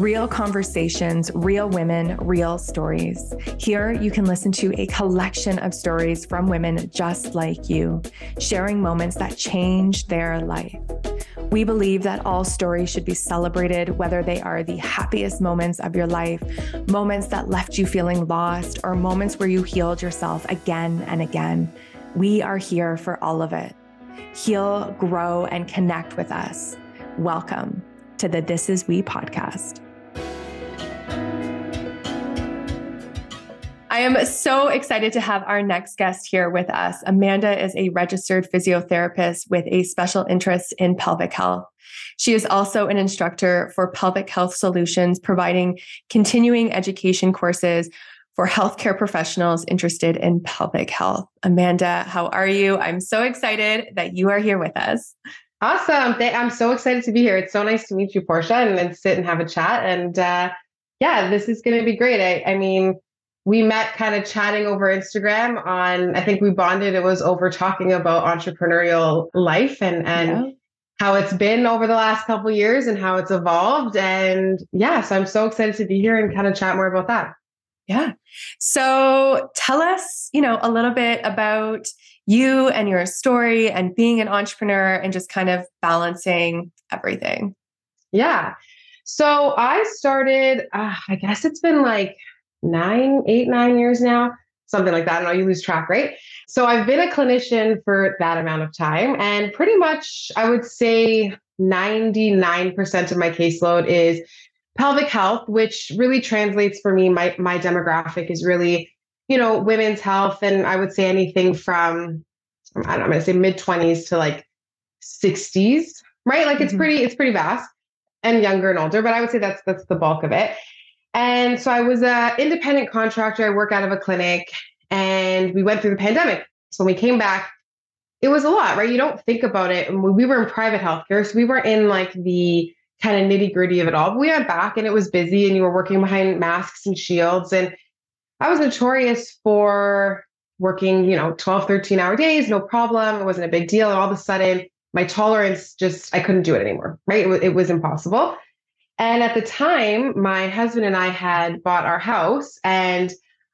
Real conversations, real women, real stories. Here you can listen to a collection of stories from women just like you, sharing moments that changed their life. We believe that all stories should be celebrated, whether they are the happiest moments of your life, moments that left you feeling lost, or moments where you healed yourself again and again. We are here for all of it. Heal, grow, and connect with us. Welcome to the This Is We podcast. Am so excited to have our next guest here with us. Amanda is a registered physiotherapist with a special interest in pelvic health. She is also an instructor for Pelvic Health Solutions, providing continuing education courses for healthcare professionals interested in pelvic health. Amanda, how are you? I'm so excited that you are here with us. Awesome. I'm so excited to be here. It's so nice to meet you, Portia, and, and sit and have a chat. And uh, yeah, this is going to be great. I, I mean, we met kind of chatting over Instagram on, I think we bonded, it was over talking about entrepreneurial life and, and, yeah. How it's been over the last couple years and how it's evolved. And yeah, so I'm so excited to be here and kind of chat more about that. Yeah. So tell us, you know, a little bit about you and your story and being an entrepreneur and just kind of balancing everything. Yeah. So I started, uh, I guess it's been like nine, eight, nine years now, something like that. I know you lose track, right? So I've been a clinician for that amount of time. And pretty much, I would say 99% of my caseload is pelvic health, which really translates for me. My, my demographic is really you know, women's health, and I would say anything from I don't know, I'm gonna say mid 20s to like 60s, right? Like it's mm-hmm. pretty, it's pretty vast and younger and older, but I would say that's that's the bulk of it. And so I was a independent contractor. I work out of a clinic and we went through the pandemic. So when we came back, it was a lot, right? You don't think about it. We were in private healthcare, so we were in like the kind of nitty gritty of it all. But we went back and it was busy and you were working behind masks and shields. And I was notorious for working, you know, 12, 13 hour days, no problem. It wasn't a big deal. And all of a sudden, my tolerance just, I couldn't do it anymore, right? It, was, it was impossible. And at the time, my husband and I had bought our house and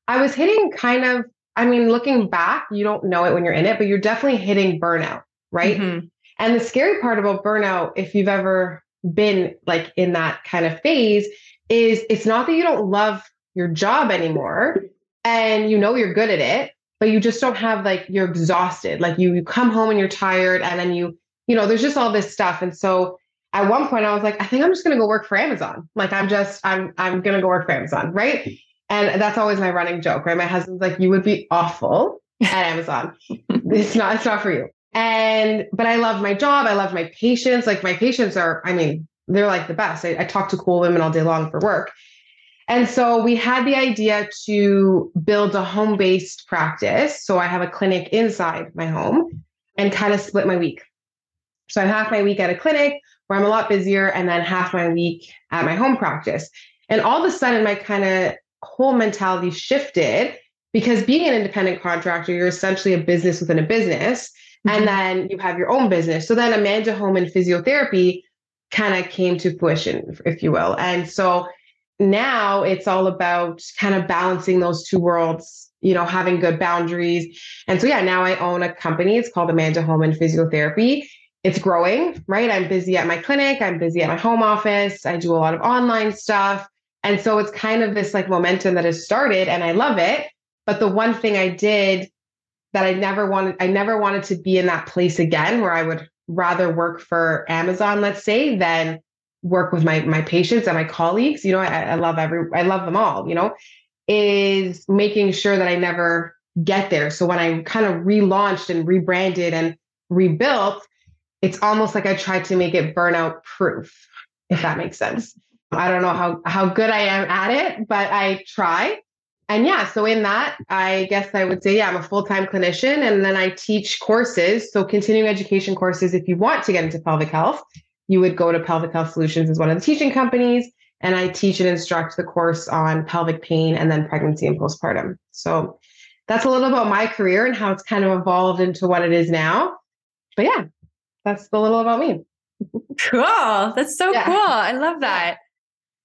I was hitting kind of, I mean, looking back, you don't know it when you're in it, but you're definitely hitting burnout, right? Mm-hmm. And the scary part about burnout, if you've ever been like in that kind of phase, is it's not that you don't love your job anymore and you know you're good at it but you just don't have like you're exhausted like you you come home and you're tired and then you you know there's just all this stuff and so at one point i was like i think i'm just going to go work for amazon. Like i'm just i'm i'm going to go work for amazon right? And that's always my running joke right? My husband's like you would be awful at amazon. It's not it's not for you. And but i love my job i love my patients like my patients are i mean they're like the best. I, I talk to cool women all day long for work. And so we had the idea to build a home based practice. So I have a clinic inside my home and kind of split my week. So I have half my week at a clinic where I'm a lot busier, and then half my week at my home practice. And all of a sudden, my kind of whole mentality shifted because being an independent contractor, you're essentially a business within a business. Mm-hmm. And then you have your own business. So then Amanda Homen Physiotherapy kind of came to fruition, if you will. And so now it's all about kind of balancing those two worlds, you know, having good boundaries. And so, yeah, now I own a company. It's called Amanda Homen Physiotherapy. It's growing, right? I'm busy at my clinic, I'm busy at my home office, I do a lot of online stuff. And so it's kind of this like momentum that has started and I love it. But the one thing I did that I never wanted, I never wanted to be in that place again where I would rather work for Amazon, let's say, than work with my my patients and my colleagues you know I, I love every i love them all you know is making sure that i never get there so when i kind of relaunched and rebranded and rebuilt it's almost like i tried to make it burnout proof if that makes sense i don't know how how good i am at it but i try and yeah so in that i guess i would say yeah i'm a full-time clinician and then i teach courses so continuing education courses if you want to get into pelvic health you would go to Pelvic Health Solutions as one of the teaching companies. And I teach and instruct the course on pelvic pain and then pregnancy and postpartum. So that's a little about my career and how it's kind of evolved into what it is now. But yeah, that's a little about me. cool. That's so yeah. cool. I love that.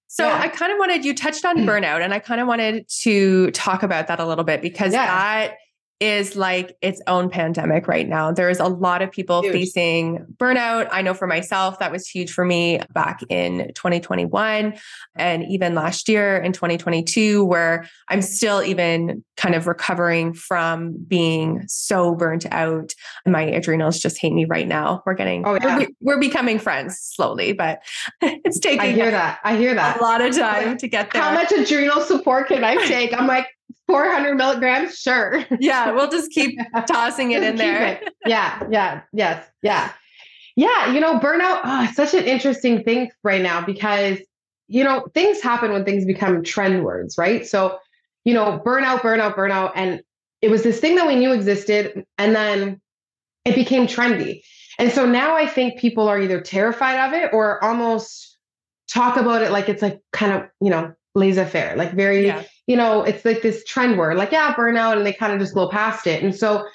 So yeah. I kind of wanted you touched on burnout and I kind of wanted to talk about that a little bit because yeah. that is like its own pandemic right now. There's a lot of people huge. facing burnout. I know for myself, that was huge for me back in 2021 and even last year in 2022, where I'm still even kind of recovering from being so burnt out. My adrenals just hate me right now. We're getting, oh, yeah. we're, we're becoming friends slowly, but it's taking I hear that. I hear that. A lot of time to get there. How much adrenal support can I take? I'm like, 400 milligrams, sure. Yeah, we'll just keep tossing it in there. It. Yeah, yeah, yes, yeah. Yeah, you know, burnout, oh, such an interesting thing right now because, you know, things happen when things become trend words, right? So, you know, burnout, burnout, burnout. And it was this thing that we knew existed. And then it became trendy. And so now I think people are either terrified of it or almost talk about it like it's like kind of, you know, laissez faire, like very, yeah. You know, it's like this trend word, like, yeah, burnout, and they kind of just blow past it. And so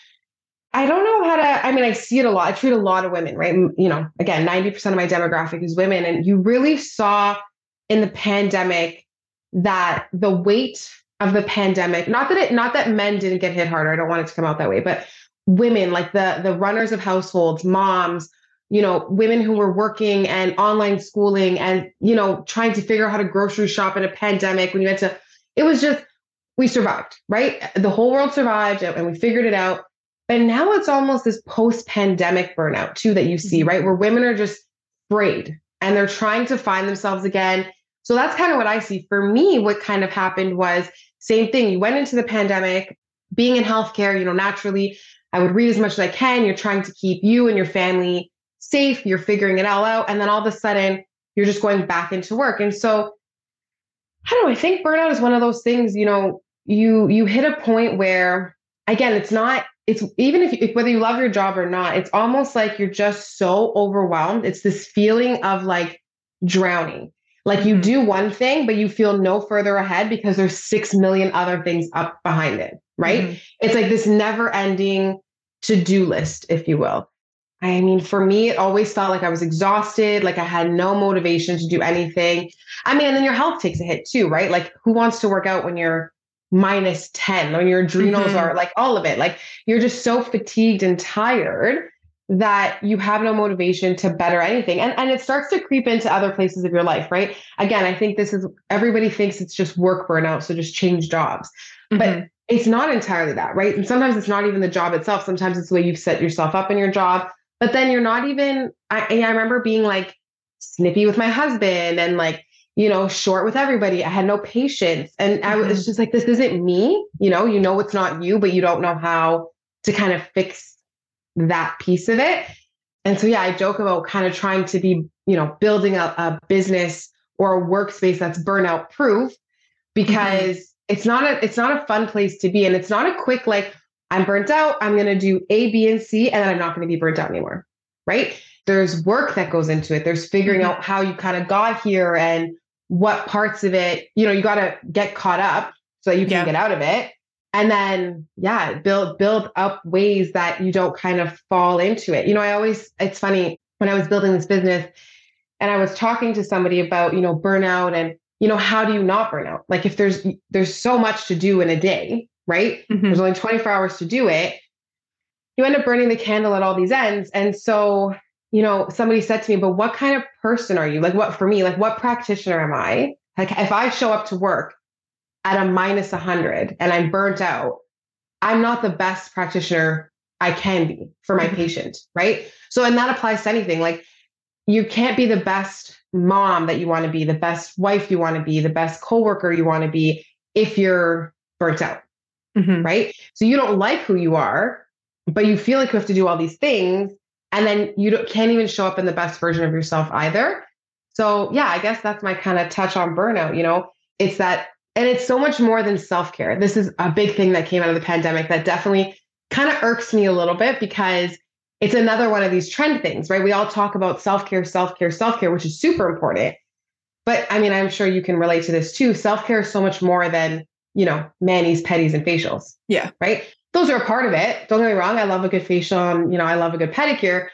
I don't know how to, I mean, I see it a lot. I treat a lot of women, right? You know, again, 90% of my demographic is women. And you really saw in the pandemic that the weight of the pandemic, not that it, not that men didn't get hit harder. I don't want it to come out that way, but women, like the the runners of households, moms, you know, women who were working and online schooling and, you know, trying to figure out how to grocery shop in a pandemic when you had to, it was just, we survived, right? The whole world survived and we figured it out. But now it's almost this post pandemic burnout too that you see, mm-hmm. right? Where women are just afraid and they're trying to find themselves again. So that's kind of what I see. For me, what kind of happened was same thing. You went into the pandemic, being in healthcare, you know, naturally, I would read as much as I can. You're trying to keep you and your family safe, you're figuring it all out. And then all of a sudden, you're just going back into work. And so, I don't know, I think burnout is one of those things, you know, you you hit a point where again, it's not it's even if, if whether you love your job or not, it's almost like you're just so overwhelmed. It's this feeling of like drowning. Like you mm-hmm. do one thing, but you feel no further ahead because there's 6 million other things up behind it, right? Mm-hmm. It's like this never ending to do list, if you will. I mean, for me, it always felt like I was exhausted, like I had no motivation to do anything. I mean, and then your health takes a hit too, right? Like, who wants to work out when you're minus 10, when your adrenals mm-hmm. are like all of it? Like, you're just so fatigued and tired that you have no motivation to better anything. And, and it starts to creep into other places of your life, right? Again, I think this is everybody thinks it's just work burnout. So just change jobs. Mm-hmm. But it's not entirely that, right? And sometimes it's not even the job itself. Sometimes it's the way you've set yourself up in your job. But then you're not even, I, I remember being like snippy with my husband and like, you know, short with everybody. I had no patience. And I was mm-hmm. just like, this isn't me. You know, you know, it's not you, but you don't know how to kind of fix that piece of it. And so, yeah, I joke about kind of trying to be, you know, building a, a business or a workspace that's burnout proof because mm-hmm. it's not a, it's not a fun place to be. And it's not a quick, like, I'm burnt out. I'm going to do A, B, and C, and then I'm not going to be burnt out anymore. Right. There's work that goes into it. There's figuring mm-hmm. out how you kind of got here and what parts of it, you know, you got to get caught up so that you can yeah. get out of it. And then, yeah, build, build up ways that you don't kind of fall into it. You know, I always, it's funny when I was building this business and I was talking to somebody about, you know, burnout and, you know, how do you not burn out? Like if there's, there's so much to do in a day, right? Mm-hmm. There's only 24 hours to do it. You end up burning the candle at all these ends. And so, you know, somebody said to me, but what kind of person are you? Like, what for me, like, what practitioner am I? Like, if I show up to work at a minus 100 and I'm burnt out, I'm not the best practitioner I can be for my mm-hmm. patient, right? So, and that applies to anything. Like, you can't be the best mom that you want to be, the best wife you want to be, the best coworker you want to be if you're burnt out mm-hmm. right? So you don't like who you are, but you feel like you have to do all these things. And then you can't even show up in the best version of yourself either. So, yeah, I guess that's my kind of touch on burnout. You know, it's that, and it's so much more than self care. This is a big thing that came out of the pandemic that definitely kind of irks me a little bit because it's another one of these trend things, right? We all talk about self care, self care, self care, which is super important. But I mean, I'm sure you can relate to this too. Self care is so much more than you know, manis, pedis, and facials. Yeah. Right. Those are a part of it. Don't get me wrong. I love a good facial and, you know, I love a good pedicure,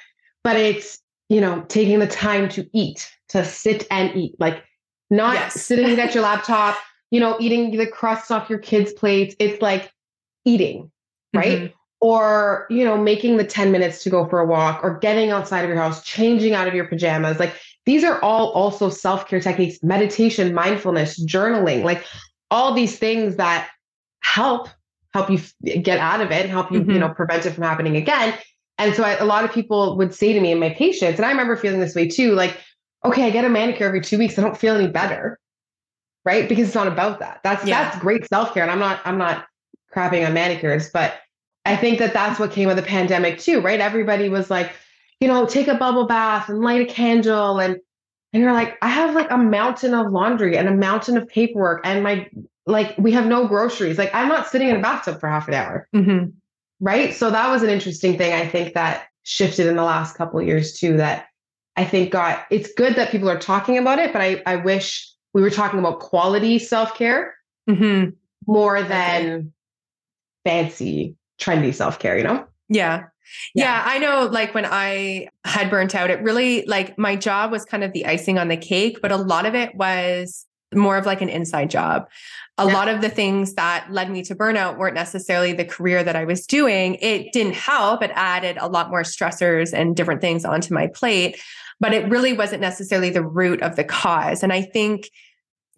but it's, you know, taking the time to eat, to sit and eat. Like not yes. sitting at your laptop, you know, eating the crusts off your kids' plates. It's like eating, right? Mm-hmm. Or, you know, making the 10 minutes to go for a walk or getting outside of your house, changing out of your pajamas. Like these are all also self care techniques, meditation, mindfulness, journaling, like all these things that help help you get out of it, and help you, mm-hmm. you know, prevent it from happening again. And so I, a lot of people would say to me and my patients, and I remember feeling this way too, like, okay, I get a manicure every two weeks. I don't feel any better. Right. Because it's not about that. That's yeah. that's great self-care. And I'm not, I'm not crapping on manicures, but I think that that's what came with the pandemic too, right? Everybody was like, you know, take a bubble bath and light a candle and and you're like, I have like a mountain of laundry and a mountain of paperwork and my like we have no groceries. Like I'm not sitting in a bathtub for half an hour. Mm-hmm. Right. So that was an interesting thing. I think that shifted in the last couple of years too, that I think got it's good that people are talking about it, but I, I wish we were talking about quality self-care mm-hmm. more than okay. fancy, trendy self-care, you know? Yeah. Yeah. Yeah. I know like when I had burnt out, it really like my job was kind of the icing on the cake, but a lot of it was more of like an inside job. A yeah. lot of the things that led me to burnout weren't necessarily the career that I was doing. It didn't help. It added a lot more stressors and different things onto my plate, but it really wasn't necessarily the root of the cause. And I think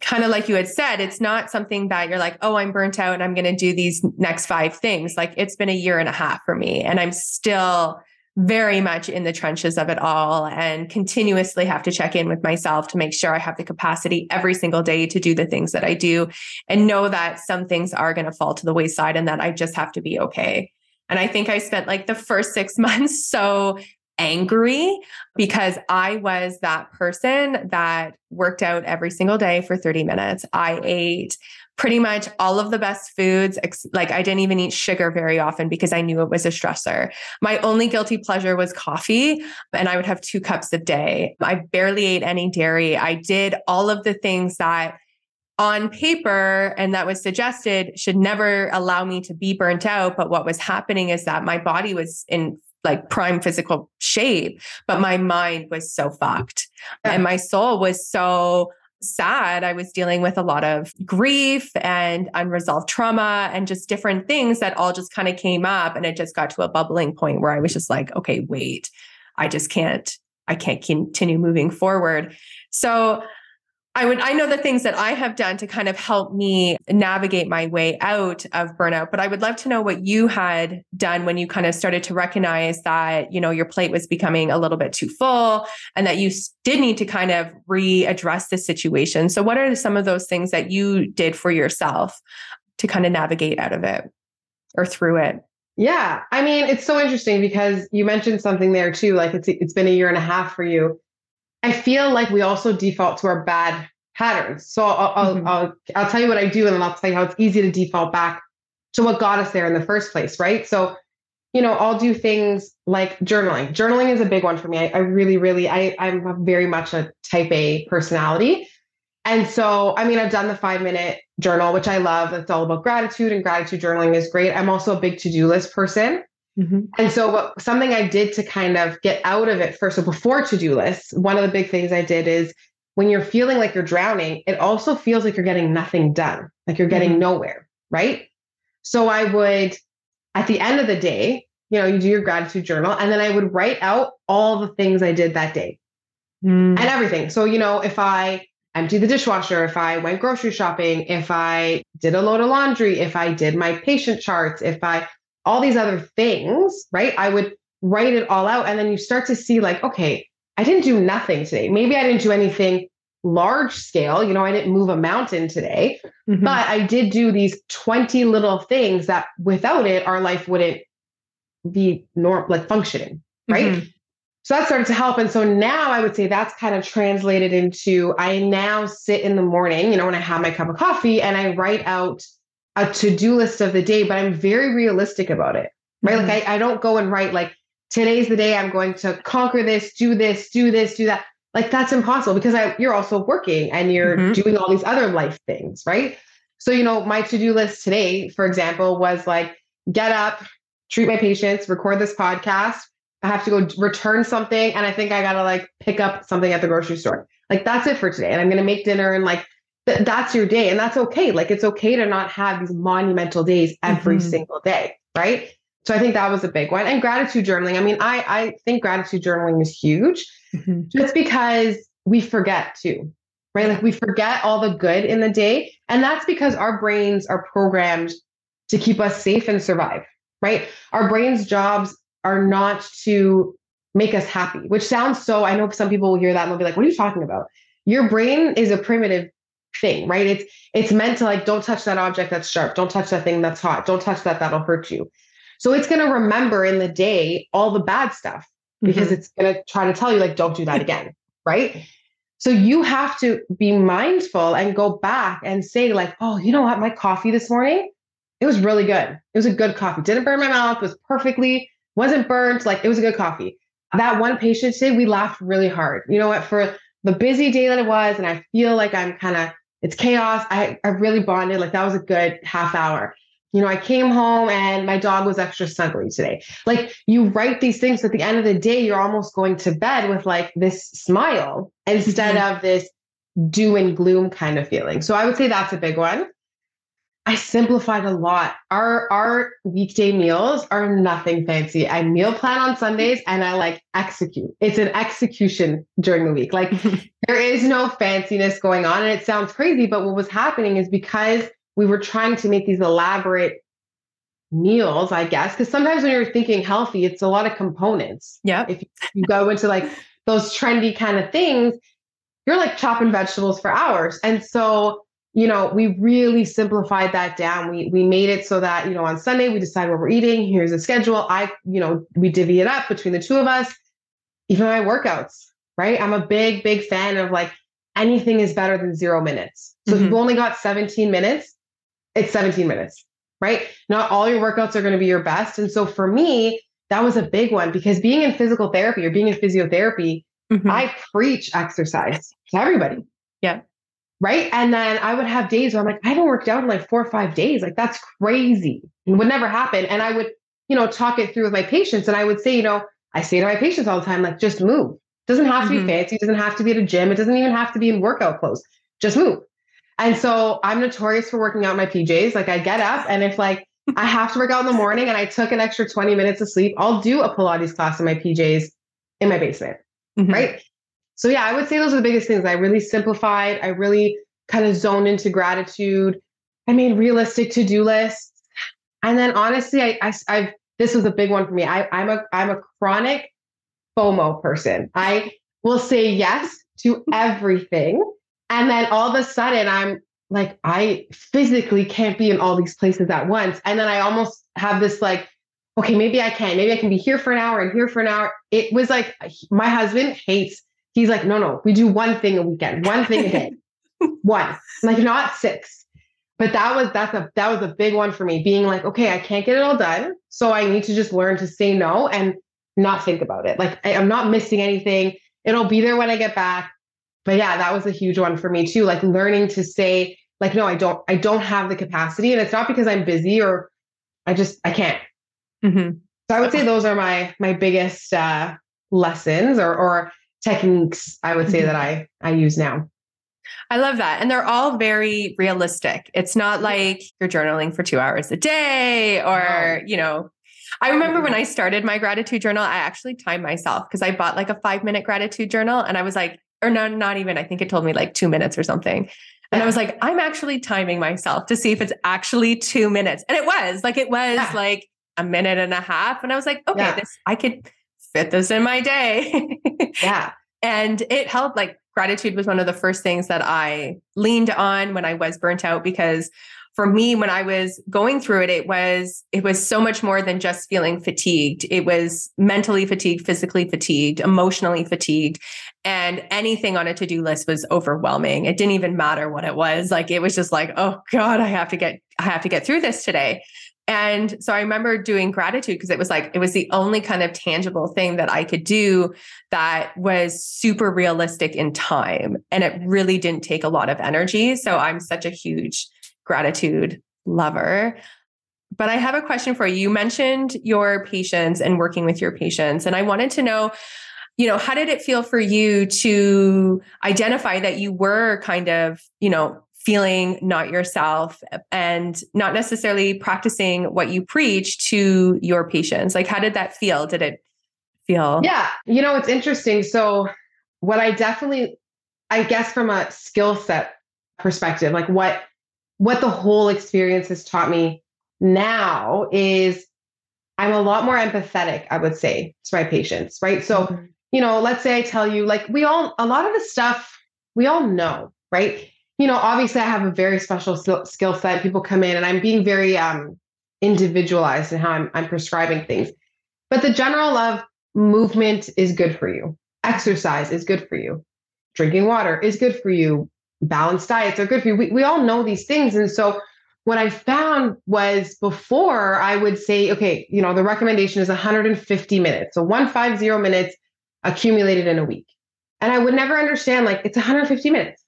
kind of like you had said, it's not something that you're like, oh, I'm burnt out and I'm going to do these next five things. Like it's been a year and a half for me, and I'm still very much in the trenches of it all and continuously have to check in with myself to make sure I have the capacity every single day to do the things that I do and know that some things are going to fall to the wayside and that I just have to be okay. And I think I spent like the first six months so angry because I was that person that worked out every single day for 30 minutes. I ate pretty much all of the best foods. Like I didn't even eat sugar very often because I knew it was a stressor. My only guilty pleasure was coffee, and I would have two cups a day. I barely ate any dairy. I did all of the things that on paper and that was suggested should never allow me to be burnt out. But what was happening is that my body was in like prime physical shape, but my mind was so fucked and my soul was so sad. I was dealing with a lot of grief and unresolved trauma and just different things that all just kind of came up. And it just got to a bubbling point where I was just like, okay, wait, I just can't, I can't continue moving forward. So I would I know the things that I have done to kind of help me navigate my way out of burnout, but I would love to know what you had done when you kind of started to recognize that, you know, your plate was becoming a little bit too full and that you did need to kind of readdress the situation. So what are some of those things that you did for yourself to kind of navigate out of it or through it? Yeah. I mean, it's so interesting because you mentioned something there too like it's it's been a year and a half for you I feel like we also default to our bad patterns. So I'll, I'll, mm-hmm. I'll, I'll tell you what I do, and then I'll tell you how it's easy to default back to what got us there in the first place, right? So, you know, I'll do things like journaling. Journaling is a big one for me. I, I really, really, I, I'm very much a type A personality. And so, I mean, I've done the five minute journal, which I love. It's all about gratitude, and gratitude journaling is great. I'm also a big to do list person. Mm-hmm. And so, what, something I did to kind of get out of it first, so before to do lists, one of the big things I did is when you're feeling like you're drowning, it also feels like you're getting nothing done, like you're getting mm-hmm. nowhere, right? So, I would, at the end of the day, you know, you do your gratitude journal, and then I would write out all the things I did that day mm. and everything. So, you know, if I emptied the dishwasher, if I went grocery shopping, if I did a load of laundry, if I did my patient charts, if I all these other things, right? I would write it all out. And then you start to see, like, okay, I didn't do nothing today. Maybe I didn't do anything large scale. You know, I didn't move a mountain today, mm-hmm. but I did do these 20 little things that without it, our life wouldn't be norm like functioning, right? Mm-hmm. So that started to help. And so now I would say that's kind of translated into I now sit in the morning, you know, when I have my cup of coffee and I write out a to-do list of the day, but I'm very realistic about it. Right. Mm-hmm. Like I, I don't go and write like today's the day I'm going to conquer this, do this, do this, do that. Like that's impossible because I, you're also working and you're mm-hmm. doing all these other life things, right? So, you know, my to-do list today, for example, was like get up, treat my patients, record this podcast, I have to go return something and I think I got to like pick up something at the grocery store. Like that's it for today. And I'm going to make dinner and like th- that's your day. And that's okay. Like it's okay to not have these monumental days every mm-hmm. single day. Right. So I think that was a big one. And gratitude journaling. I mean, I, I think gratitude journaling is huge mm-hmm. just because we forget too, right? Like we forget all the good in the day. And that's because our brains are programmed to keep us safe and survive, right? Our brain's jobs are not to make us happy, which sounds so, I know some people will hear that and they'll be like, what are you talking about? Your brain is a primitive thing, right? It's it's meant to like, don't touch that object that's sharp, don't touch that thing that's hot, don't touch that, that'll hurt you. So it's going to remember in the day all the bad stuff because mm-hmm. it's going to try to tell you, like, don't do that again. right. So you have to be mindful and go back and say, like, oh, you know what? My coffee this morning, it was really good. It was a good coffee. Didn't burn my mouth, was perfectly, wasn't burnt. Like, it was a good coffee. That one patient today, we laughed really hard. You know what? For the busy day that it was, and I feel like I'm kind of, it's chaos. I, I really bonded. Like, that was a good half hour you know, I came home and my dog was extra snuggly today. Like you write these things at the end of the day, you're almost going to bed with like this smile instead mm-hmm. of this doom and gloom kind of feeling. So I would say that's a big one. I simplified a lot. Our our weekday meals are nothing fancy. I meal plan on Sundays and I like execute. It's an execution during the week. Like there is no fanciness going on and it sounds crazy, but what was happening is because we were trying to make these elaborate meals, I guess, because sometimes when you're thinking healthy, it's a lot of components. Yeah. If you go into like those trendy kind of things, you're like chopping vegetables for hours. And so, you know, we really simplified that down. We we made it so that, you know, on Sunday we decide what we're eating. Here's a schedule. I, you know, we divvy it up between the two of us. Even my workouts, right? I'm a big, big fan of like anything is better than zero minutes. So mm-hmm. if you've only got 17 minutes, it's 17 minutes, right? Not all your workouts are going to be your best. And so for me, that was a big one because being in physical therapy or being in physiotherapy, mm-hmm. I preach exercise to everybody. Yeah. Right. And then I would have days where I'm like, I haven't worked out in like four or five days. Like that's crazy. It would never happen. And I would, you know, talk it through with my patients. And I would say, you know, I say to my patients all the time, like, just move. It doesn't have to mm-hmm. be fancy. It doesn't have to be at a gym. It doesn't even have to be in workout clothes. Just move. And so I'm notorious for working out my PJs. Like I get up and if like I have to work out in the morning and I took an extra 20 minutes of sleep, I'll do a Pilates class in my PJs in my basement. Mm-hmm. Right. So yeah, I would say those are the biggest things. I really simplified. I really kind of zoned into gratitude. I made realistic to-do lists. And then honestly, I, I I've this was a big one for me. I, I'm a I'm a chronic FOMO person. I will say yes to everything and then all of a sudden, I'm like, I physically can't be in all these places at once. And then I almost have this like, okay, maybe I can. Maybe I can be here for an hour and here for an hour. It was like my husband hates, he's like, no, no, we do one thing a weekend, one thing a day. one. like not six. But that was that's a that was a big one for me, being like, okay, I can't get it all done. So I need to just learn to say no and not think about it. Like I, I'm not missing anything. It'll be there when I get back but yeah, that was a huge one for me too. Like learning to say, like, no, I don't, I don't have the capacity. And it's not because I'm busy or I just, I can't. Mm-hmm. So I would say those are my, my biggest uh, lessons or, or techniques I would say mm-hmm. that I, I use now. I love that. And they're all very realistic. It's not like you're journaling for two hours a day or, you know, I remember when I started my gratitude journal, I actually timed myself because I bought like a five minute gratitude journal and I was like, or no, not even. I think it told me like two minutes or something. And I was like, I'm actually timing myself to see if it's actually two minutes. And it was like, it was yeah. like a minute and a half. And I was like, okay, yeah. this, I could fit this in my day. yeah. And it helped. Like, gratitude was one of the first things that I leaned on when I was burnt out because for me when i was going through it it was it was so much more than just feeling fatigued it was mentally fatigued physically fatigued emotionally fatigued and anything on a to-do list was overwhelming it didn't even matter what it was like it was just like oh god i have to get i have to get through this today and so I remember doing gratitude because it was like, it was the only kind of tangible thing that I could do that was super realistic in time. And it really didn't take a lot of energy. So I'm such a huge gratitude lover. but I have a question for you. You mentioned your patients and working with your patients, and I wanted to know, you know, how did it feel for you to identify that you were kind of, you know, feeling not yourself and not necessarily practicing what you preach to your patients? Like, how did that feel? Did it feel? Yeah, you know, it's interesting. So, what I definitely, I guess, from a skill set perspective, like what what the whole experience has taught me now is I'm a lot more empathetic, I would say, to my patients, right? So, mm-hmm. you know, let's say I tell you, like, we all, a lot of the stuff we all know, right? You know, obviously, I have a very special skill set. People come in and I'm being very um, individualized in how I'm, I'm prescribing things. But the general of movement is good for you, exercise is good for you, drinking water is good for you, balanced diets are good for you. We, we all know these things. And so, what I found was before I would say, okay, you know, the recommendation is 150 minutes. So 150 minutes accumulated in a week. And I would never understand, like, it's 150 minutes.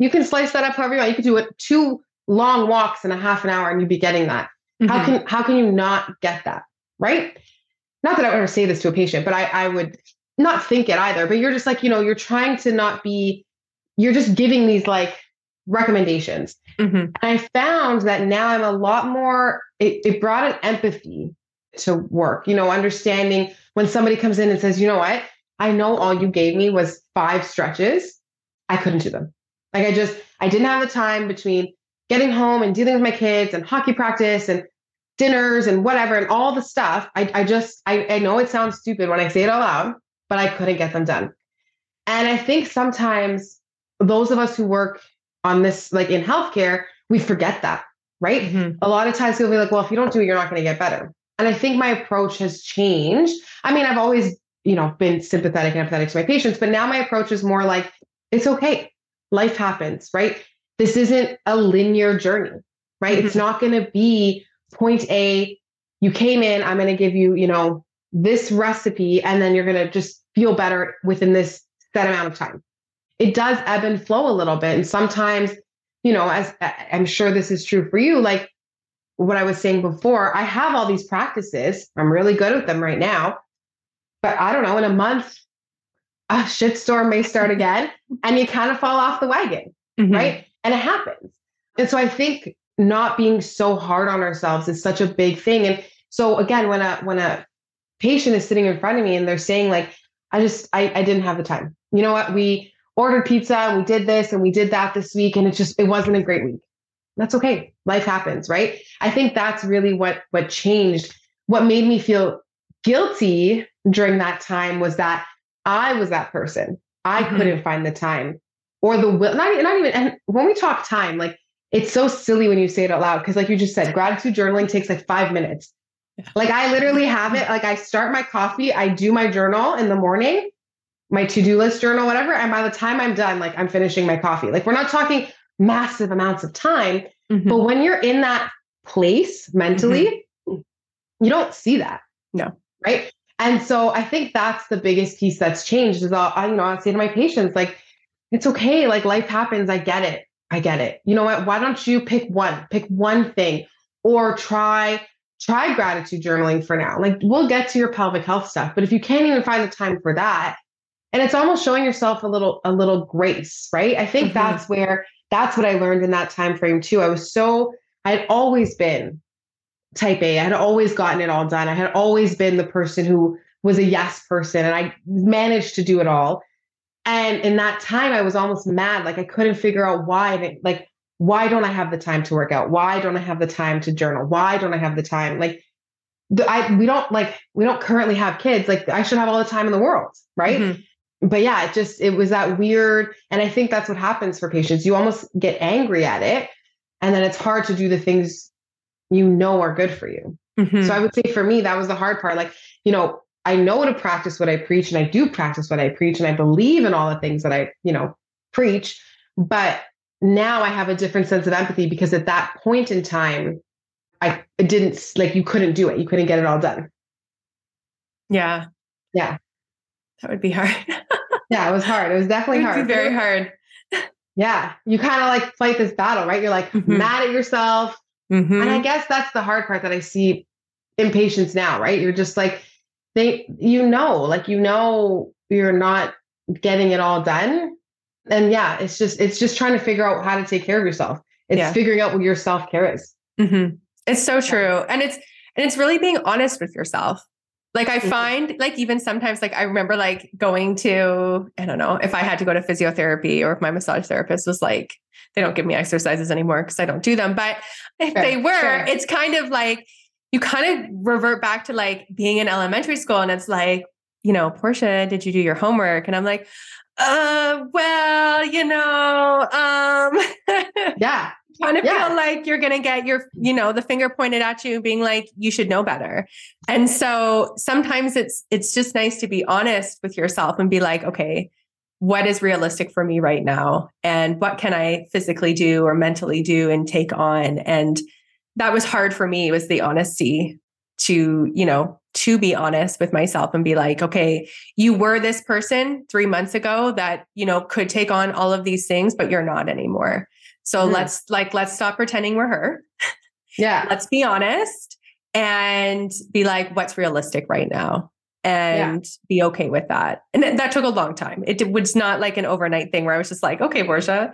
You can slice that up however you want. You could do it two long walks in a half an hour and you'd be getting that. Mm-hmm. How can how can you not get that? Right? Not that I would ever say this to a patient, but I, I would not think it either. But you're just like, you know, you're trying to not be, you're just giving these like recommendations. Mm-hmm. And I found that now I'm a lot more, it, it brought an empathy to work, you know, understanding when somebody comes in and says, you know what, I know all you gave me was five stretches. I couldn't do them. Like I just, I didn't have the time between getting home and dealing with my kids and hockey practice and dinners and whatever and all the stuff. I, I just, I, I know it sounds stupid when I say it out loud, but I couldn't get them done. And I think sometimes those of us who work on this, like in healthcare, we forget that, right? Mm-hmm. A lot of times people be like, well, if you don't do it, you're not going to get better. And I think my approach has changed. I mean, I've always, you know, been sympathetic and empathetic to my patients, but now my approach is more like, it's okay. Life happens, right? This isn't a linear journey, right? Mm-hmm. It's not going to be point A, you came in, I'm going to give you, you know, this recipe, and then you're going to just feel better within this set amount of time it does ebb and flow a little bit. And sometimes, you know, as I'm sure this is true for you, like what I was saying before, I have all these practices. I'm really good at them right now. But I don't know, in a month, a shitstorm may start again and you kind of fall off the wagon. Mm-hmm. Right. And it happens. And so I think not being so hard on ourselves is such a big thing. And so again, when a when a patient is sitting in front of me and they're saying, like, I just I, I didn't have the time. You know what? We ordered pizza and we did this and we did that this week and it just it wasn't a great week that's okay life happens right i think that's really what what changed what made me feel guilty during that time was that i was that person i mm-hmm. couldn't find the time or the will not, not even and when we talk time like it's so silly when you say it out loud because like you just said gratitude journaling takes like five minutes like i literally have it like i start my coffee i do my journal in the morning my to-do list journal, whatever. And by the time I'm done, like I'm finishing my coffee. Like we're not talking massive amounts of time, mm-hmm. but when you're in that place mentally, mm-hmm. you don't see that. No. Right. And so I think that's the biggest piece that's changed is I'll, I, you know, I'll say to my patients, like, it's okay. Like life happens. I get it. I get it. You know what? Why don't you pick one, pick one thing or try, try gratitude journaling for now. Like we'll get to your pelvic health stuff, but if you can't even find the time for that, and it's almost showing yourself a little a little grace right i think mm-hmm. that's where that's what i learned in that time frame too i was so I'd always been type a. I had always gotten it all done. I had always been the person who was a yes person and i managed to do it all. And in that time i was almost mad. Like i couldn't figure out why like why don't i have the time to work out? Why don't i have the time to journal? Why don't i have the time? Like the, I we don't like we don't currently have kids. Like I should have all the time in the world right? Mm-hmm. But yeah, it just it was that weird. And I think that's what happens for patients. You almost get angry at it. And then it's hard to do the things you know are good for you. Mm-hmm. So I would say for me, that was the hard part. Like, you know, I know to practice what I preach and I do practice what I preach and I believe in all the things that I, you know, preach. But now I have a different sense of empathy because at that point in time, I didn't like you couldn't do it. You couldn't get it all done. Yeah. Yeah. That would be hard. yeah, it was hard. It was definitely hard. very hard. Yeah. You kind of like fight this battle, right? You're like mm-hmm. mad at yourself. Mm-hmm. And I guess that's the hard part that I see in patients now, right? You're just like, they, you know, like, you know, you're not getting it all done. And yeah, it's just, it's just trying to figure out how to take care of yourself. It's yeah. figuring out what your self care is. Mm-hmm. It's so true. And it's, and it's really being honest with yourself. Like I mm-hmm. find like even sometimes like I remember like going to I don't know if I had to go to physiotherapy or if my massage therapist was like they don't give me exercises anymore because I don't do them but if sure, they were sure. it's kind of like you kind of revert back to like being in elementary school and it's like you know Portia did you do your homework and I'm like uh well you know um yeah kind of yeah. feel like you're going to get your, you know, the finger pointed at you being like, you should know better. And so sometimes it's, it's just nice to be honest with yourself and be like, okay, what is realistic for me right now? And what can I physically do or mentally do and take on? And that was hard for me was the honesty to, you know, to be honest with myself and be like, okay, you were this person three months ago that, you know, could take on all of these things, but you're not anymore. So mm-hmm. let's like let's stop pretending we're her. Yeah. let's be honest and be like what's realistic right now and yeah. be okay with that. And that took a long time. It was not like an overnight thing where I was just like, okay, Portia,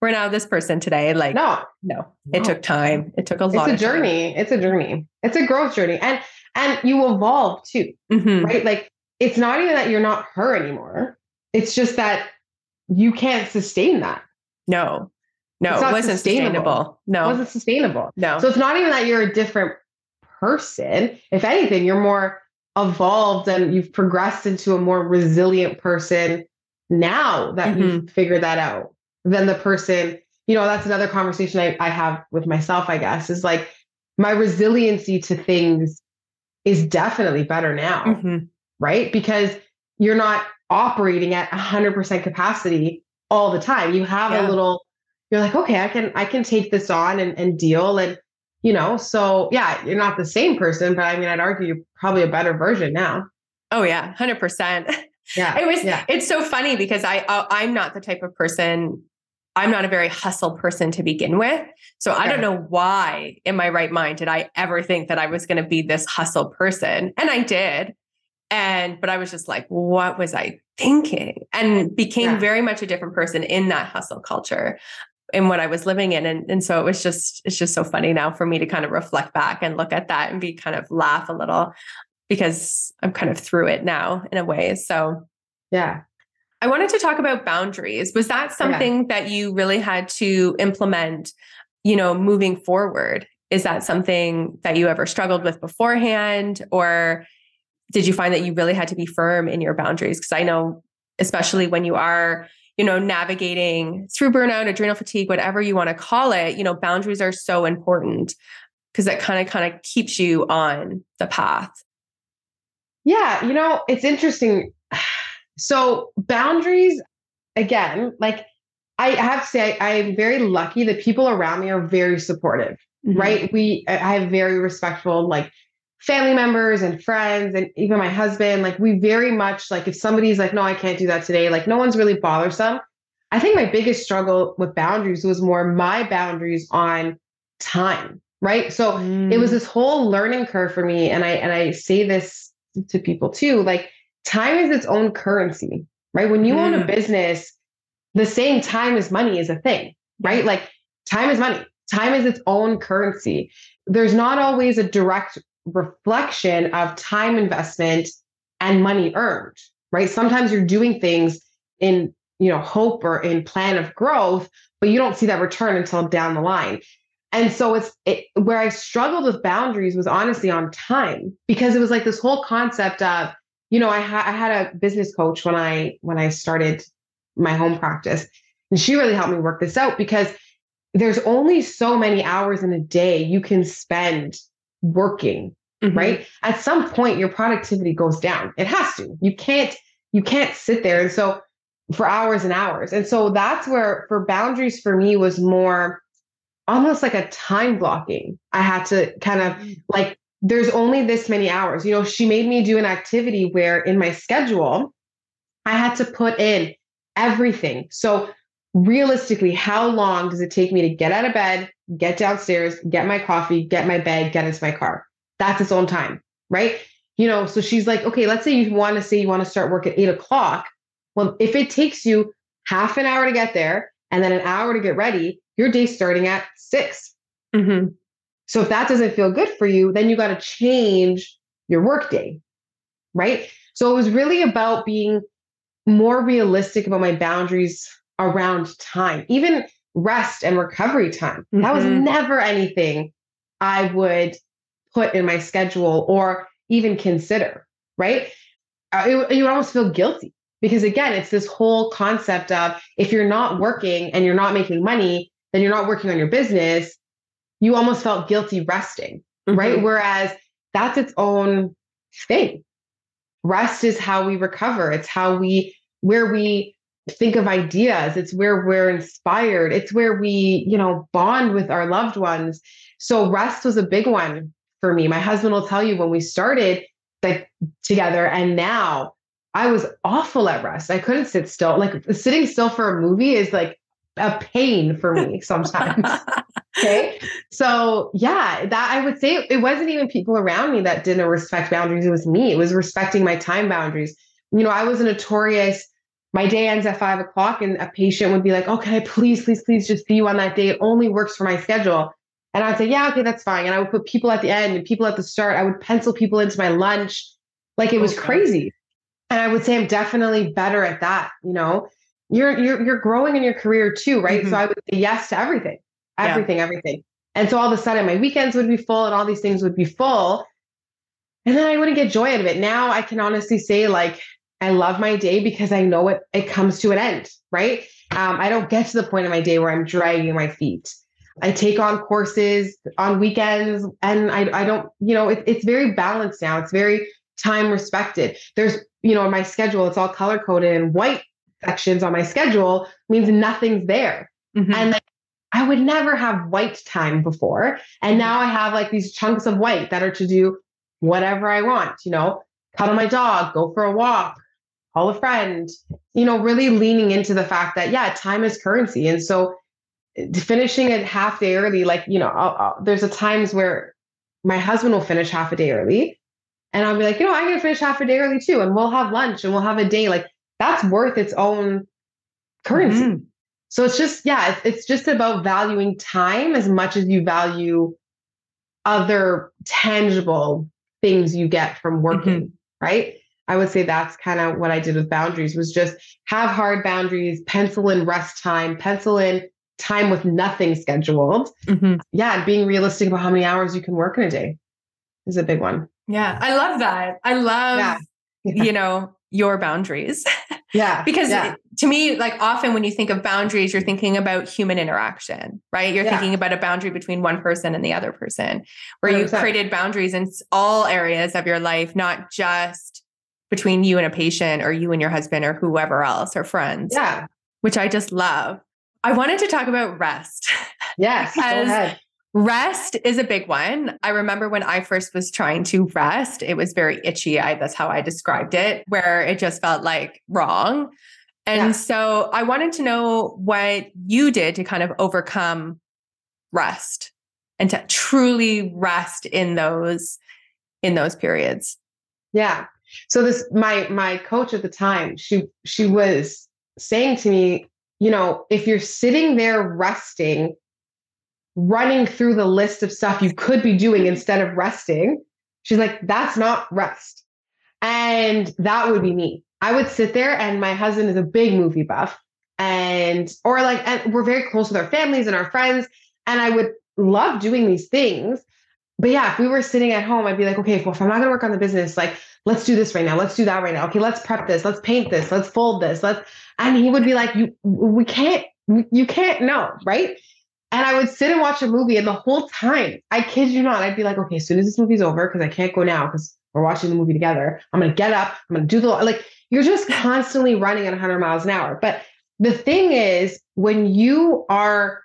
we're now this person today. Like, no, no, it took time. It took a lot. It's a journey. Time. It's a journey. It's a growth journey, and and you evolve too, mm-hmm. right? Like, it's not even that you're not her anymore. It's just that you can't sustain that. No, no, it wasn't sustainable. No, it wasn't sustainable. No. So it's not even that you're a different person. If anything, you're more evolved and you've progressed into a more resilient person now that mm-hmm. you've figured that out than the person, you know, that's another conversation I, I have with myself, I guess, is like my resiliency to things is definitely better now. Mm-hmm. Right. Because you're not operating at 100% capacity all the time. You have yeah. a little you're like, okay, I can I can take this on and, and deal and you know, so yeah, you're not the same person, but I mean, I'd argue you're probably a better version now. Oh yeah, hundred percent. Yeah, it was. Yeah. It's so funny because I uh, I'm not the type of person. I'm not a very hustle person to begin with. So okay. I don't know why, in my right mind, did I ever think that I was going to be this hustle person, and I did. And but I was just like, what was I thinking? And became yeah. very much a different person in that hustle culture in what I was living in. And, and so it was just, it's just so funny now for me to kind of reflect back and look at that and be kind of laugh a little because I'm kind of through it now in a way. So, yeah. I wanted to talk about boundaries. Was that something yeah. that you really had to implement, you know, moving forward? Is that something that you ever struggled with beforehand? Or did you find that you really had to be firm in your boundaries? Because I know, especially when you are you know, navigating through burnout, adrenal fatigue, whatever you want to call it, you know, boundaries are so important because that kind of kind of keeps you on the path. Yeah, you know, it's interesting. So boundaries, again, like I have to say, I, am very lucky that people around me are very supportive, mm-hmm. right? We, I have very respectful, like family members and friends and even my husband like we very much like if somebody's like no i can't do that today like no one's really bothersome i think my biggest struggle with boundaries was more my boundaries on time right so mm. it was mm. this whole learning curve for me and i and i say this to people too like time is its own currency right when you mm. own a mm. business the same time as money is a thing right like time is money time is its own currency there's not always a direct reflection of time investment and money earned, right? Sometimes you're doing things in, you know, hope or in plan of growth, but you don't see that return until down the line. And so it's it, where I struggled with boundaries was honestly on time because it was like this whole concept of, you know, I, ha- I had a business coach when I when I started my home practice, and she really helped me work this out because there's only so many hours in a day you can spend working, mm-hmm. right? At some point your productivity goes down. It has to. You can't you can't sit there and so for hours and hours. And so that's where for boundaries for me was more almost like a time blocking. I had to kind of like there's only this many hours. You know, she made me do an activity where in my schedule I had to put in everything. So realistically, how long does it take me to get out of bed, get downstairs, get my coffee, get my bag, get into my car? That's its own time, right? You know, so she's like, okay, let's say you want to say you want to start work at eight o'clock. Well, if it takes you half an hour to get there and then an hour to get ready, your day's starting at 6 Mm-hmm. So if that doesn't feel good for you, then you got to change your work day, right? So it was really about being more realistic about my boundaries around time, even rest and recovery time. Mm-hmm. That was mm-hmm. never anything I would put in my schedule or even consider, right? Uh, it, you would almost feel guilty because, again, it's this whole concept of if you're not working and you're not making money, then you're not working on your business. You almost felt guilty resting, mm-hmm. right? Whereas that's its own thing. Rest is how we recover. It's how we, where we think of ideas. It's where we're inspired. It's where we, you know, bond with our loved ones. So rest was a big one for me. My husband will tell you when we started like together and now I was awful at rest. I couldn't sit still. Like sitting still for a movie is like a pain for me sometimes. okay. So yeah, that I would say it wasn't even people around me that didn't respect boundaries. It was me. It was respecting my time boundaries. You know, I was a notorious my day ends at five o'clock and a patient would be like, oh, can I please, please, please just see you on that day? It only works for my schedule. And I would say, yeah, okay, that's fine. And I would put people at the end and people at the start. I would pencil people into my lunch. Like it was okay. crazy. And I would say I'm definitely better at that. You know, you're you're you're growing in your career too, right? Mm-hmm. So I would say yes to everything, everything, yeah. everything. And so all of a sudden my weekends would be full and all these things would be full. And then I wouldn't get joy out of it. Now I can honestly say, like, I love my day because I know it it comes to an end, right? Um, I don't get to the point of my day where I'm dragging my feet. I take on courses on weekends and I, I don't, you know, it, it's very balanced now. It's very time respected. There's, you know, my schedule, it's all color coded and white sections on my schedule means nothing's there. Mm-hmm. And like, I would never have white time before. And mm-hmm. now I have like these chunks of white that are to do whatever I want, you know, cuddle my dog, go for a walk, call a friend, you know, really leaning into the fact that, yeah, time is currency. And so finishing it half day early, like, you know, I'll, I'll, there's a times where my husband will finish half a day early and I'll be like, you know, I'm going to finish half a day early too. And we'll have lunch and we'll have a day like that's worth its own currency. Mm-hmm. So it's just, yeah, it's, it's just about valuing time as much as you value other tangible things you get from working, mm-hmm. right? I would say that's kind of what I did with boundaries was just have hard boundaries, pencil in rest time, pencil in time with nothing scheduled. Mm-hmm. Yeah, being realistic about how many hours you can work in a day is a big one. Yeah, I love that. I love, yeah. Yeah. you know, your boundaries. Yeah. because yeah. to me, like often when you think of boundaries, you're thinking about human interaction, right? You're thinking about a boundary between one person and the other person, where 100%. you created boundaries in all areas of your life, not just between you and a patient or you and your husband or whoever else or friends. Yeah. Which I just love. I wanted to talk about rest. Yes. because rest is a big one. I remember when I first was trying to rest, it was very itchy. I, that's how I described it, where it just felt like wrong. And yeah. so I wanted to know what you did to kind of overcome rest and to truly rest in those in those periods. Yeah. So this my my coach at the time, she she was saying to me, you know, if you're sitting there resting, running through the list of stuff you could be doing instead of resting, she's like, that's not rest. And that would be me. I would sit there and my husband is a big movie buff and or like and we're very close with our families and our friends and I would love doing these things. But yeah, if we were sitting at home, I'd be like, okay, well, if I'm not gonna work on the business, like let's do this right now. Let's do that right now. Okay, let's prep this. Let's paint this. Let's fold this. Let's, and he would be like, you, we can't, you can't know, right? And I would sit and watch a movie, and the whole time, I kid you not, I'd be like, okay, as soon as this movie's over, because I can't go now because we're watching the movie together, I'm gonna get up, I'm gonna do the like. You're just constantly running at 100 miles an hour. But the thing is, when you are,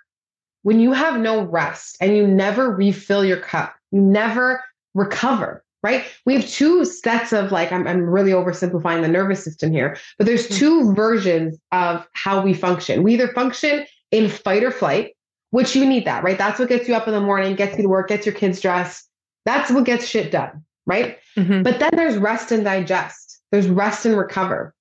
when you have no rest and you never refill your cup, you never recover right? We have two sets of like, I'm, I'm really oversimplifying the nervous system here, but there's mm-hmm. two versions of how we function. We either function in fight or flight, which you need that, right? That's what gets you up in the morning, gets you to work, gets your kids dressed. That's what gets shit done, right? Mm-hmm. But then there's rest and digest, there's rest and recover.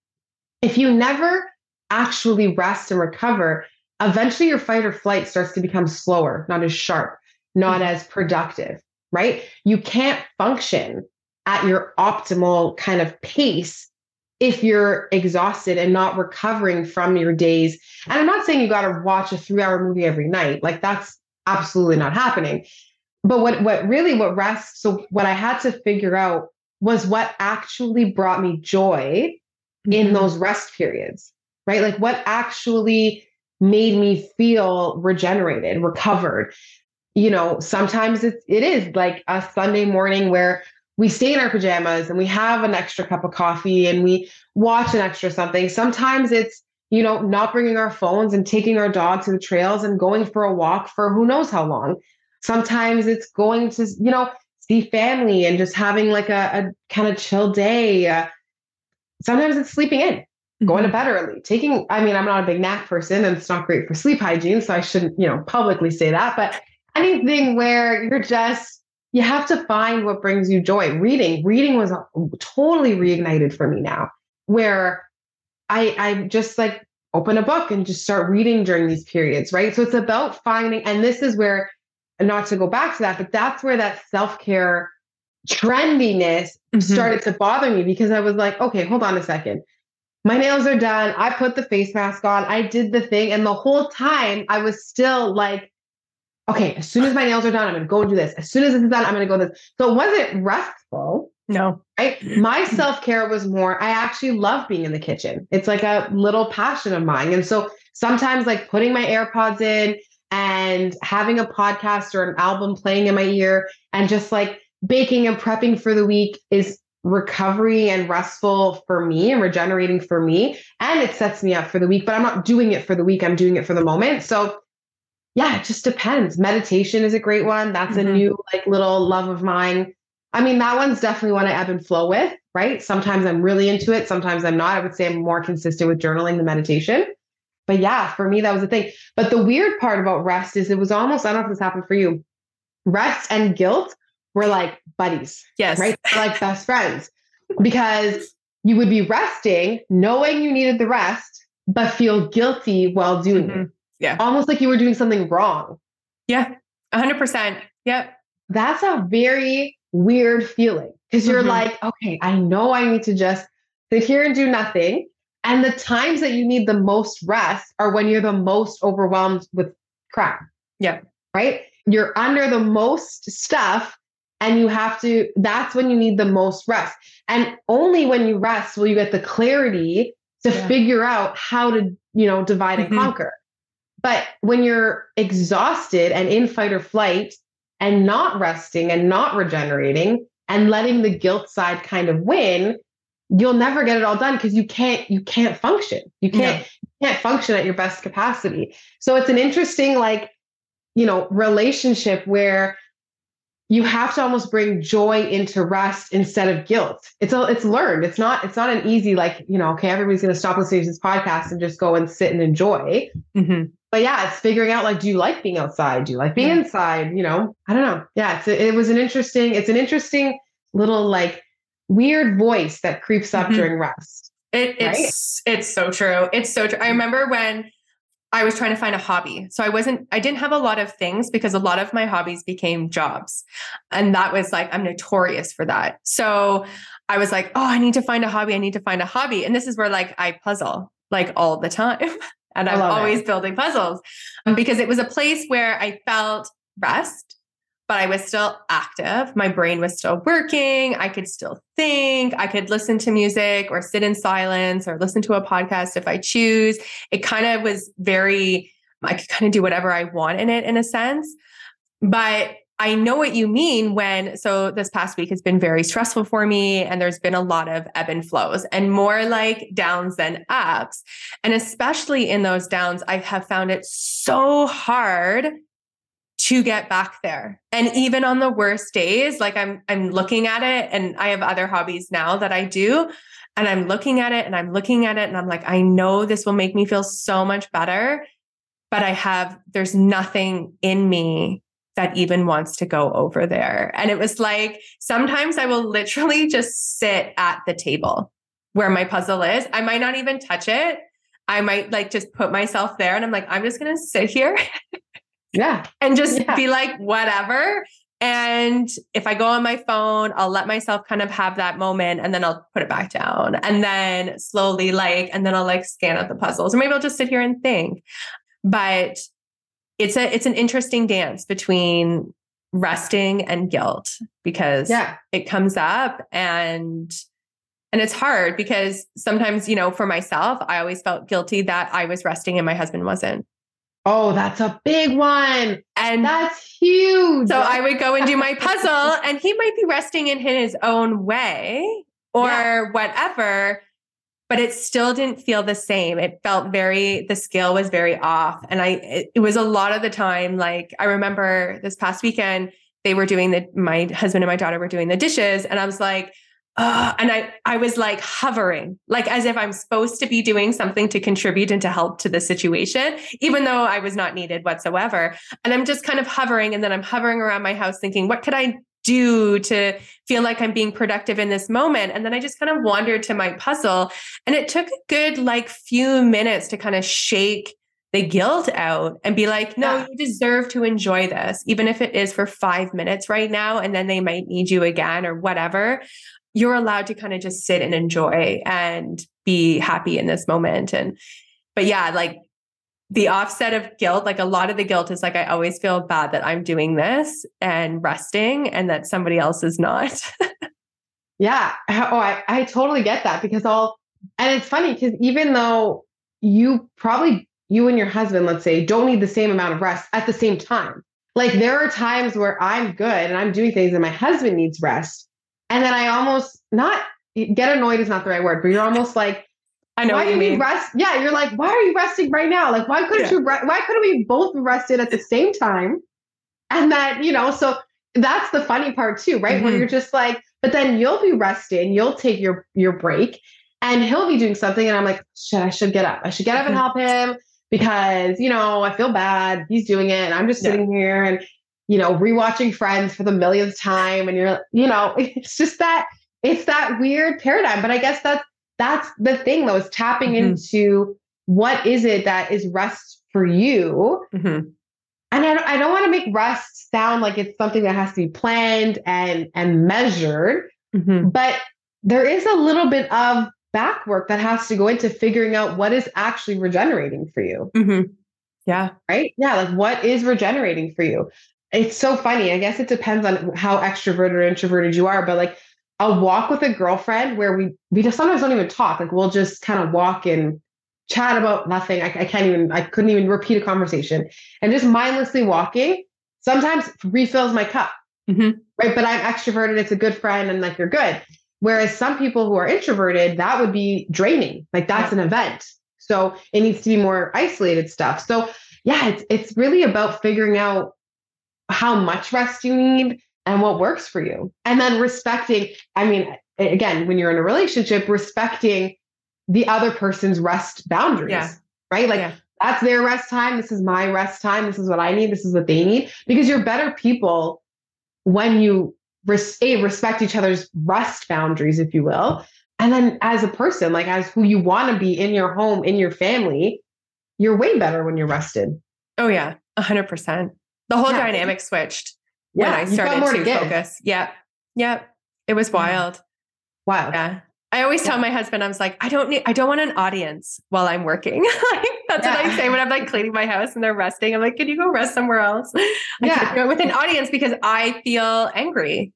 If you never actually rest and recover, eventually your fight or flight starts to become slower, not as sharp, not mm-hmm. as productive right? You can't function at your optimal kind of pace if you're exhausted and not recovering from your days. And I'm not saying you got to watch a three hour movie every night. Like that's absolutely not happening. But what, what really, what rest, so what I had to figure out was what actually brought me joy mm-hmm. in those rest periods, right? Like what actually made me feel regenerated, recovered you know, sometimes it's, it is like a Sunday morning where we stay in our pajamas and we have an extra cup of coffee and we watch an extra something. Sometimes it's, you know, not bringing our phones and taking our dog to the trails and going for a walk for who knows how long. Sometimes it's going to, you know, see family and just having like a, a kind of chill day. Uh, sometimes it's sleeping in, going to mm-hmm. bed early, taking, I mean, I'm not a big nap person and it's not great for sleep hygiene. So I shouldn't, you know, publicly say that, but anything where you're just you have to find what brings you joy. Reading, reading was totally reignited for me now, where I I just like open a book and just start reading during these periods, right? So it's about finding, and this is where, not to go back to that, but that's where that self care trendiness mm-hmm. started to bother me because I was like, okay, hold on a second. My nails are done. I put the face mask on. I did the thing. And the whole time I was still like okay, as soon as my nails are done, I'm going to go and do this. As soon as this is done, I'm going to go this. So it wasn't restful. No. Right? My self care was more, I actually love being in the kitchen. It's like a little passion of mine. And so sometimes, like putting my AirPods in and having a podcast or an album playing in my ear and just like baking and prepping for the week is recovery and restful for me and regenerating for me. And it sets me up for the week, but I'm not doing it for the week. I'm doing it for the moment. So yeah, it just depends. Meditation is a great one. That's mm-hmm. a new like little love of mine. I mean, that one's definitely one I ebb and flow with, right? Sometimes I'm really into it, sometimes I'm not. I would say I'm more consistent with journaling than meditation. But yeah, for me, that was the thing. But the weird part about rest is it was almost, I don't know if this happened for you. Rest and guilt were like buddies. Yes. Right? They're like best friends because you would be resting, knowing you needed the rest, but feel guilty while doing mm-hmm. it. Yeah. Almost like you were doing something wrong. Yeah. 100%. Yep. That's a very weird feeling because you're mm-hmm. like, okay, I know I need to just sit here and do nothing. And the times that you need the most rest are when you're the most overwhelmed with crap. Yeah. Right? You're under the most stuff and you have to, that's when you need the most rest. And only when you rest will you get the clarity to yeah. figure out how to, you know, divide mm-hmm. and conquer. But when you're exhausted and in fight or flight and not resting and not regenerating and letting the guilt side kind of win, you'll never get it all done because you can't you can't function. You can't no. you can't function at your best capacity. So it's an interesting like you know relationship where you have to almost bring joy into rest instead of guilt. It's a, it's learned. It's not it's not an easy like you know okay everybody's going to stop listening to this podcast and just go and sit and enjoy. Mm-hmm but yeah, it's figuring out like, do you like being outside? Do you like being yeah. inside? You know, I don't know. Yeah, it's a, it was an interesting, it's an interesting little like weird voice that creeps up mm-hmm. during rest. It, it's right? it's so true. It's so true. I remember when I was trying to find a hobby. So I wasn't, I didn't have a lot of things because a lot of my hobbies became jobs. And that was like, I'm notorious for that. So I was like, oh, I need to find a hobby. I need to find a hobby. And this is where like I puzzle like all the time. And I'm always it. building puzzles um, because it was a place where I felt rest, but I was still active. My brain was still working. I could still think. I could listen to music or sit in silence or listen to a podcast if I choose. It kind of was very, I could kind of do whatever I want in it in a sense. But I know what you mean when, so this past week has been very stressful for me, and there's been a lot of ebb and flows and more like downs than ups. And especially in those downs, I have found it so hard to get back there. And even on the worst days, like I'm I'm looking at it and I have other hobbies now that I do and I'm looking at it and I'm looking at it and I'm like I know this will make me feel so much better, but I have there's nothing in me that even wants to go over there. And it was like sometimes I will literally just sit at the table where my puzzle is. I might not even touch it. I might like just put myself there and I'm like, I'm just going to sit here. yeah. And just yeah. be like, whatever. And if I go on my phone, I'll let myself kind of have that moment and then I'll put it back down and then slowly like, and then I'll like scan out the puzzles or maybe I'll just sit here and think. But it's a, it's an interesting dance between resting and guilt because yeah. it comes up and and it's hard because sometimes, you know, for myself, I always felt guilty that I was resting and my husband wasn't. Oh, that's a big one. And that's huge. So I would go and do my puzzle, and he might be resting in his own way or yeah. whatever, but it still didn't feel the same. It felt very, the scale was very off. And I, it, it was a lot of the time, like I remember this past weekend, they were doing the, my husband and my daughter were doing the dishes. And I was like, and I, I was like hovering, like as if I'm supposed to be doing something to contribute and to help to the situation, even though I was not needed whatsoever. And I'm just kind of hovering. And then I'm hovering around my house thinking, what could I do to feel like I'm being productive in this moment? And then I just kind of wandered to my puzzle. And it took a good like few minutes to kind of shake the guilt out and be like, no, yeah. you deserve to enjoy this, even if it is for five minutes right now. And then they might need you again or whatever you're allowed to kind of just sit and enjoy and be happy in this moment. And, but yeah, like the offset of guilt, like a lot of the guilt is like, I always feel bad that I'm doing this and resting and that somebody else is not. yeah. Oh, I, I totally get that because I'll, and it's funny because even though you probably, you and your husband, let's say, don't need the same amount of rest at the same time. Like there are times where I'm good and I'm doing things and my husband needs rest and then I almost not get annoyed is not the right word, but you're almost like, I know why do you mean. rest? Yeah, you're like, why are you resting right now? Like, why couldn't yeah. you? Re- why couldn't we both be rested at the same time? And that you know, so that's the funny part too, right? Mm-hmm. Where you're just like, but then you'll be resting, you'll take your your break, and he'll be doing something, and I'm like, shit, I should get up. I should get up and mm-hmm. help him because you know I feel bad. He's doing it, and I'm just sitting yeah. here, and you know, rewatching Friends for the millionth time, and you're, you know, it's just that it's that weird paradigm. But I guess that's that's the thing though, is tapping mm-hmm. into what is it that is rest for you. Mm-hmm. And I, I don't want to make rest sound like it's something that has to be planned and and measured, mm-hmm. but there is a little bit of back work that has to go into figuring out what is actually regenerating for you. Mm-hmm. Yeah. Right. Yeah. Like what is regenerating for you? it's so funny. I guess it depends on how extroverted or introverted you are, but like I'll walk with a girlfriend where we we just sometimes don't even talk. Like we'll just kind of walk and chat about nothing. I, I can't even I couldn't even repeat a conversation and just mindlessly walking sometimes refills my cup. Mm-hmm. Right. But I'm extroverted. It's a good friend and like you're good. Whereas some people who are introverted, that would be draining. Like that's yeah. an event. So it needs to be more isolated stuff. So yeah, it's it's really about figuring out how much rest you need and what works for you. And then respecting, I mean, again, when you're in a relationship, respecting the other person's rest boundaries, yeah. right? Like yeah. that's their rest time. This is my rest time. This is what I need. This is what they need. Because you're better people when you res- a, respect each other's rest boundaries, if you will. And then as a person, like as who you want to be in your home, in your family, you're way better when you're rested. Oh, yeah, 100%. The whole yeah. dynamic switched yeah, when I started to, to focus. Yep. Yep. It was wild. Wow. Yeah. I always tell my husband, I was like, I don't need, I don't want an audience while I'm working. That's yeah. what I say when I'm like cleaning my house and they're resting. I'm like, can you go rest somewhere else? I yeah. do it with an audience because I feel angry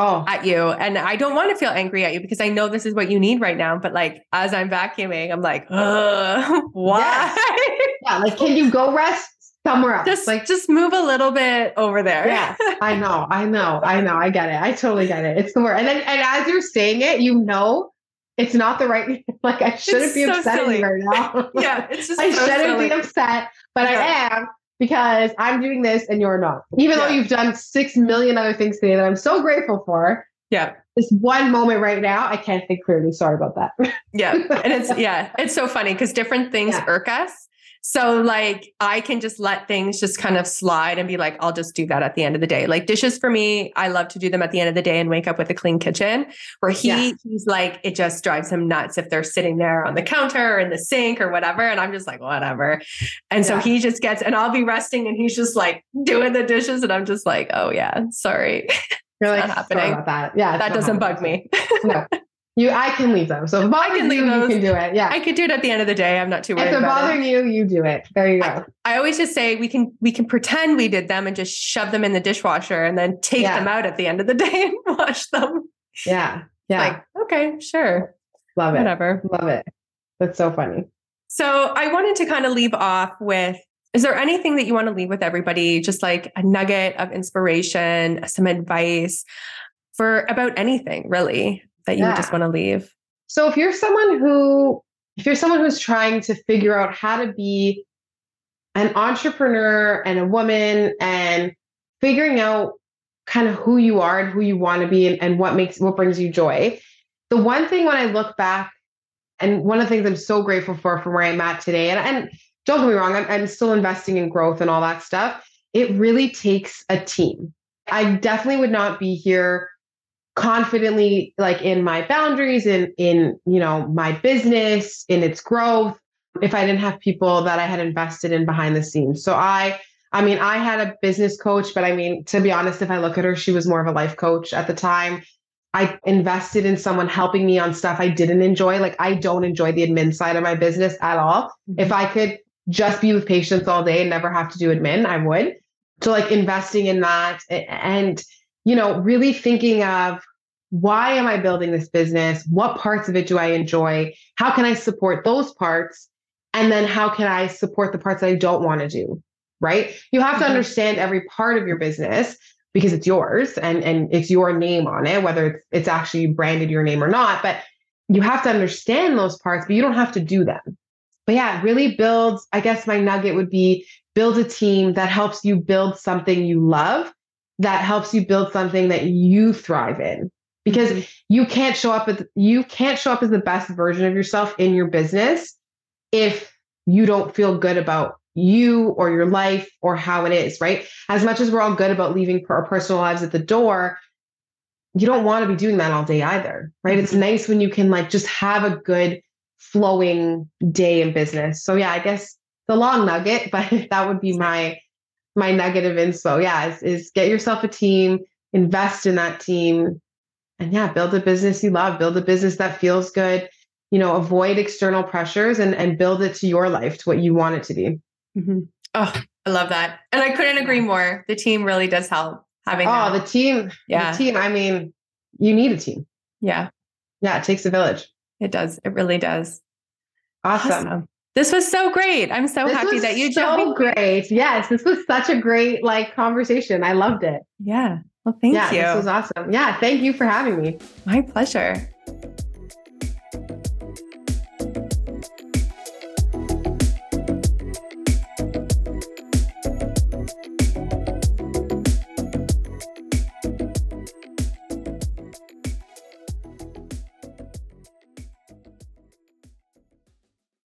oh. at you. And I don't want to feel angry at you because I know this is what you need right now. But like as I'm vacuuming, I'm like, why? Yeah. yeah. Like, can you go rest somewhere else. Just like just move a little bit over there. Yeah, I know, I know, I know. I get it. I totally get it. It's the word. And then and as you're saying it, you know it's not the right like I shouldn't it's be so upset right now. yeah, it's just I so shouldn't silly. be upset, but yeah. I am because I'm doing this and you're not. Even yeah. though you've done six million other things today that I'm so grateful for. Yeah. This one moment right now, I can't think clearly. Sorry about that. yeah. And it's, yeah, it's so funny because different things yeah. irk us. So like I can just let things just kind of slide and be like, I'll just do that at the end of the day. Like dishes for me, I love to do them at the end of the day and wake up with a clean kitchen. Where he yeah. he's like, it just drives him nuts if they're sitting there on the counter or in the sink or whatever. And I'm just like, whatever. And so he just gets, and I'll be resting and he's just like doing the dishes. And I'm just like, oh yeah, sorry. You're like, not happening. that. Yeah. That doesn't bug me. no. You, I can leave them. So if I can leave you, those, you can do it. Yeah, I could do it at the end of the day. I'm not too worried. If they're bothering it. you, you do it. There you go. I, I, always just say we can we can pretend we did them and just shove them in the dishwasher and then take yeah. them out at the end of the day and wash them. Yeah, yeah. Like okay, sure, love it. Whatever, love it. That's so funny. So I wanted to kind of leave off with is there anything that you want to leave with everybody? Just like a nugget of inspiration, some advice for about anything, really, that you yeah. just want to leave? So if you're someone who if you're someone who's trying to figure out how to be an entrepreneur and a woman and figuring out kind of who you are and who you want to be and, and what makes what brings you joy. The one thing when I look back, and one of the things I'm so grateful for from where I'm at today, and, and don't get me wrong, I'm, I'm still investing in growth and all that stuff. It really takes a team. I definitely would not be here confidently like in my boundaries in in you know my business in its growth if i didn't have people that i had invested in behind the scenes. So i i mean i had a business coach but i mean to be honest if i look at her she was more of a life coach at the time. I invested in someone helping me on stuff i didn't enjoy. Like i don't enjoy the admin side of my business at all. Mm-hmm. if i could just be with patients all day and never have to do admin i would. So like investing in that and you know, really thinking of why am I building this business? What parts of it do I enjoy? How can I support those parts? And then how can I support the parts that I don't want to do? Right? You have to mm-hmm. understand every part of your business because it's yours and, and it's your name on it, whether it's, it's actually branded your name or not. But you have to understand those parts, but you don't have to do them. But yeah, really build, I guess my nugget would be build a team that helps you build something you love that helps you build something that you thrive in. Because mm-hmm. you can't show up as you can't show up as the best version of yourself in your business if you don't feel good about you or your life or how it is right? As much as we're all good about leaving our personal lives at the door you don't want to be doing that all day either right? Mm-hmm. it's nice when you can like just have a good flowing day in business. So yeah i guess the long nugget but that would be my my negative info. Yeah, is, is get yourself a team, invest in that team, and yeah, build a business you love, build a business that feels good. You know, avoid external pressures and and build it to your life, to what you want it to be. Mm-hmm. Oh, I love that, and I couldn't agree more. The team really does help having. Oh, that. the team, yeah, the team. I mean, you need a team. Yeah, yeah, it takes a village. It does. It really does. Awesome. awesome. This was so great. I'm so this happy that you so joined. great. Yes, this was such a great like conversation. I loved it. Yeah. Well, thank yeah, you. This was awesome. Yeah, thank you for having me. My pleasure.